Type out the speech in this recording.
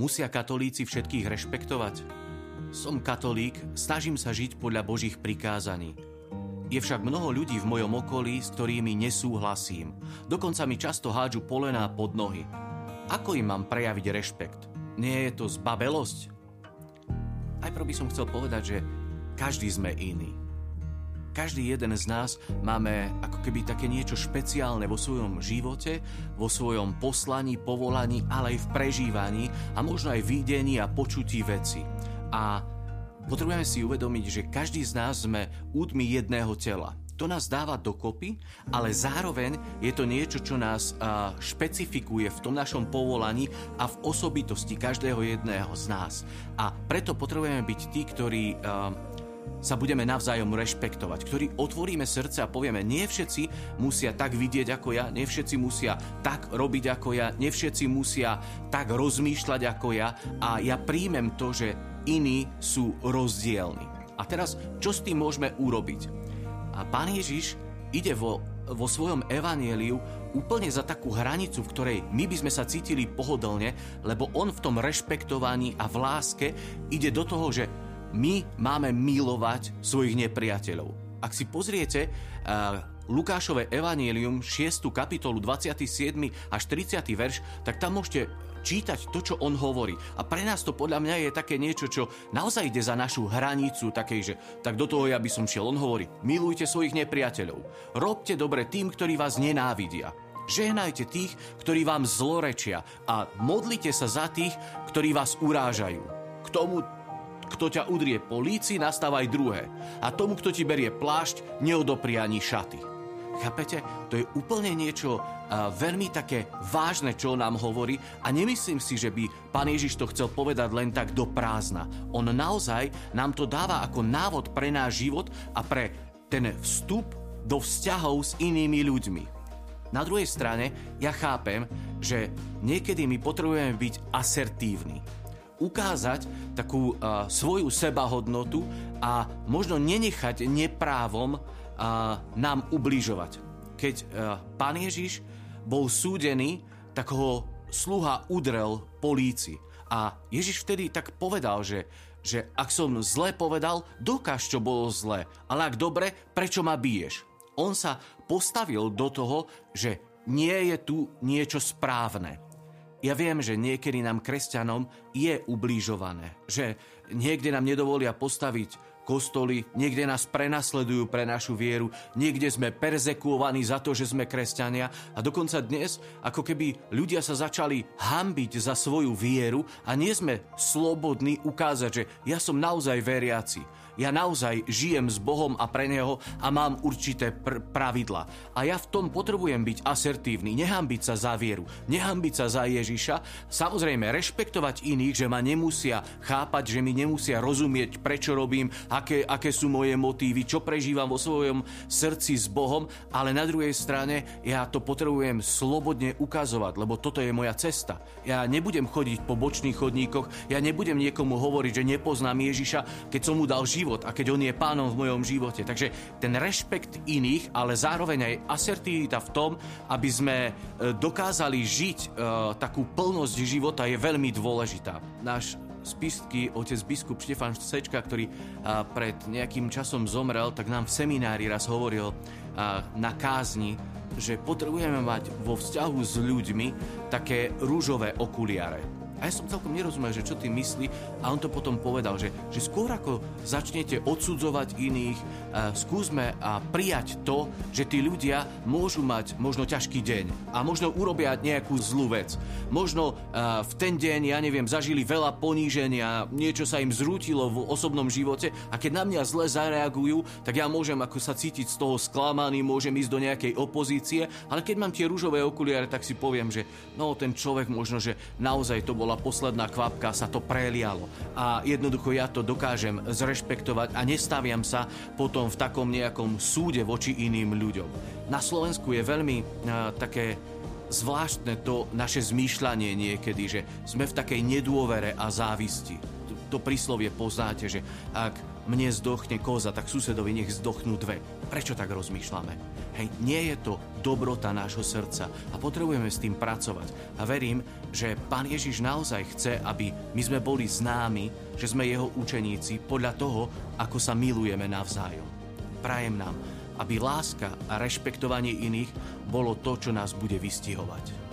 musia katolíci všetkých rešpektovať? Som katolík, snažím sa žiť podľa Božích prikázaní. Je však mnoho ľudí v mojom okolí, s ktorými nesúhlasím. Dokonca mi často hádžu polená pod nohy. Ako im mám prejaviť rešpekt? Nie je to zbabelosť? Aj by som chcel povedať, že každý sme iný. Každý jeden z nás máme ako keby také niečo špeciálne vo svojom živote, vo svojom poslaní, povolaní, ale aj v prežívaní a možno aj videní a počutí veci. A potrebujeme si uvedomiť, že každý z nás sme údmi jedného tela. To nás dáva dokopy, ale zároveň je to niečo, čo nás špecifikuje v tom našom povolaní a v osobitosti každého jedného z nás. A preto potrebujeme byť tí, ktorí sa budeme navzájom rešpektovať, ktorí otvoríme srdce a povieme, nie všetci musia tak vidieť ako ja, nie všetci musia tak robiť ako ja, nie všetci musia tak rozmýšľať ako ja a ja príjmem to, že iní sú rozdielni. A teraz, čo s tým môžeme urobiť? A pán Ježiš ide vo, vo svojom evanieliu úplne za takú hranicu, v ktorej my by sme sa cítili pohodlne, lebo on v tom rešpektovaní a v láske ide do toho, že my máme milovať svojich nepriateľov. Ak si pozriete uh, Lukášové evanielium 6. kapitolu 27. až 30. verš, tak tam môžete čítať to, čo on hovorí. A pre nás to podľa mňa je také niečo, čo naozaj ide za našu hranicu, takej, že tak do toho ja by som šiel. On hovorí, milujte svojich nepriateľov, robte dobre tým, ktorí vás nenávidia. Žehnajte tých, ktorí vám zlorečia a modlite sa za tých, ktorí vás urážajú. K tomu kto ťa udrie po líci, nastávaj druhé. A tomu, kto ti berie plášť, neodopri ani šaty. Chápete? To je úplne niečo uh, veľmi také vážne, čo nám hovorí a nemyslím si, že by pán Ježiš to chcel povedať len tak do prázdna. On naozaj nám to dáva ako návod pre náš život a pre ten vstup do vzťahov s inými ľuďmi. Na druhej strane ja chápem, že niekedy my potrebujeme byť asertívni ukázať takú uh, svoju sebahodnotu a možno nenechať neprávom uh, nám ubližovať. Keď uh, pán Ježiš bol súdený, tak ho sluha udrel políci. A Ježiš vtedy tak povedal, že, že ak som zle povedal, dokáž, čo bolo zle. Ale ak dobre, prečo ma biješ? On sa postavil do toho, že nie je tu niečo správne. Ja viem, že niekedy nám kresťanom je ublížované, že niekde nám nedovolia postaviť kostoly, niekde nás prenasledujú pre našu vieru, niekde sme perzekuovaní za to, že sme kresťania. A dokonca dnes, ako keby ľudia sa začali hambiť za svoju vieru a nie sme slobodní ukázať, že ja som naozaj veriaci ja naozaj žijem s Bohom a pre Neho a mám určité pr- pravidla. A ja v tom potrebujem byť asertívny, nehambiť sa za vieru, nehambiť sa za Ježiša, samozrejme rešpektovať iných, že ma nemusia chápať, že mi nemusia rozumieť, prečo robím, aké, aké sú moje motívy, čo prežívam vo svojom srdci s Bohom, ale na druhej strane ja to potrebujem slobodne ukazovať, lebo toto je moja cesta. Ja nebudem chodiť po bočných chodníkoch, ja nebudem niekomu hovoriť, že nepoznám Ježiša, keď som mu dal život život a keď On je pánom v mojom živote. Takže ten rešpekt iných, ale zároveň aj asertivita v tom, aby sme e, dokázali žiť uh, takú plnosť života je veľmi dôležitá. Náš spisky otec biskup Štefan Sečka, ktorý uh, pred nejakým časom zomrel, tak nám v seminári raz hovoril na kázni, že potrebujeme mať vo vzťahu s ľuďmi také rúžové okuliare a ja som celkom nerozumel, že čo tým myslí a on to potom povedal, že, že skôr ako začnete odsudzovať iných, uh, skúsme uh, prijať to, že tí ľudia môžu mať možno ťažký deň a možno urobia nejakú zlú vec. Možno uh, v ten deň, ja neviem, zažili veľa poníženia, niečo sa im zrútilo v osobnom živote a keď na mňa zle zareagujú, tak ja môžem ako sa cítiť z toho sklamaný, môžem ísť do nejakej opozície, ale keď mám tie rúžové okuliare, tak si poviem, že no ten človek možno, že naozaj to bolo bola posledná kvapka, sa to prelialo. A jednoducho ja to dokážem zrešpektovať a nestaviam sa potom v takom nejakom súde voči iným ľuďom. Na Slovensku je veľmi uh, také zvláštne to naše zmýšľanie niekedy, že sme v takej nedôvere a závisti. To príslovie poznáte, že ak mne zdochne koza, tak susedovi nech zdochnú dve. Prečo tak rozmýšľame? Hej, nie je to dobrota nášho srdca a potrebujeme s tým pracovať. A verím, že Pán Ježiš naozaj chce, aby my sme boli známi, že sme jeho učeníci podľa toho, ako sa milujeme navzájom. Prajem nám, aby láska a rešpektovanie iných bolo to, čo nás bude vystihovať.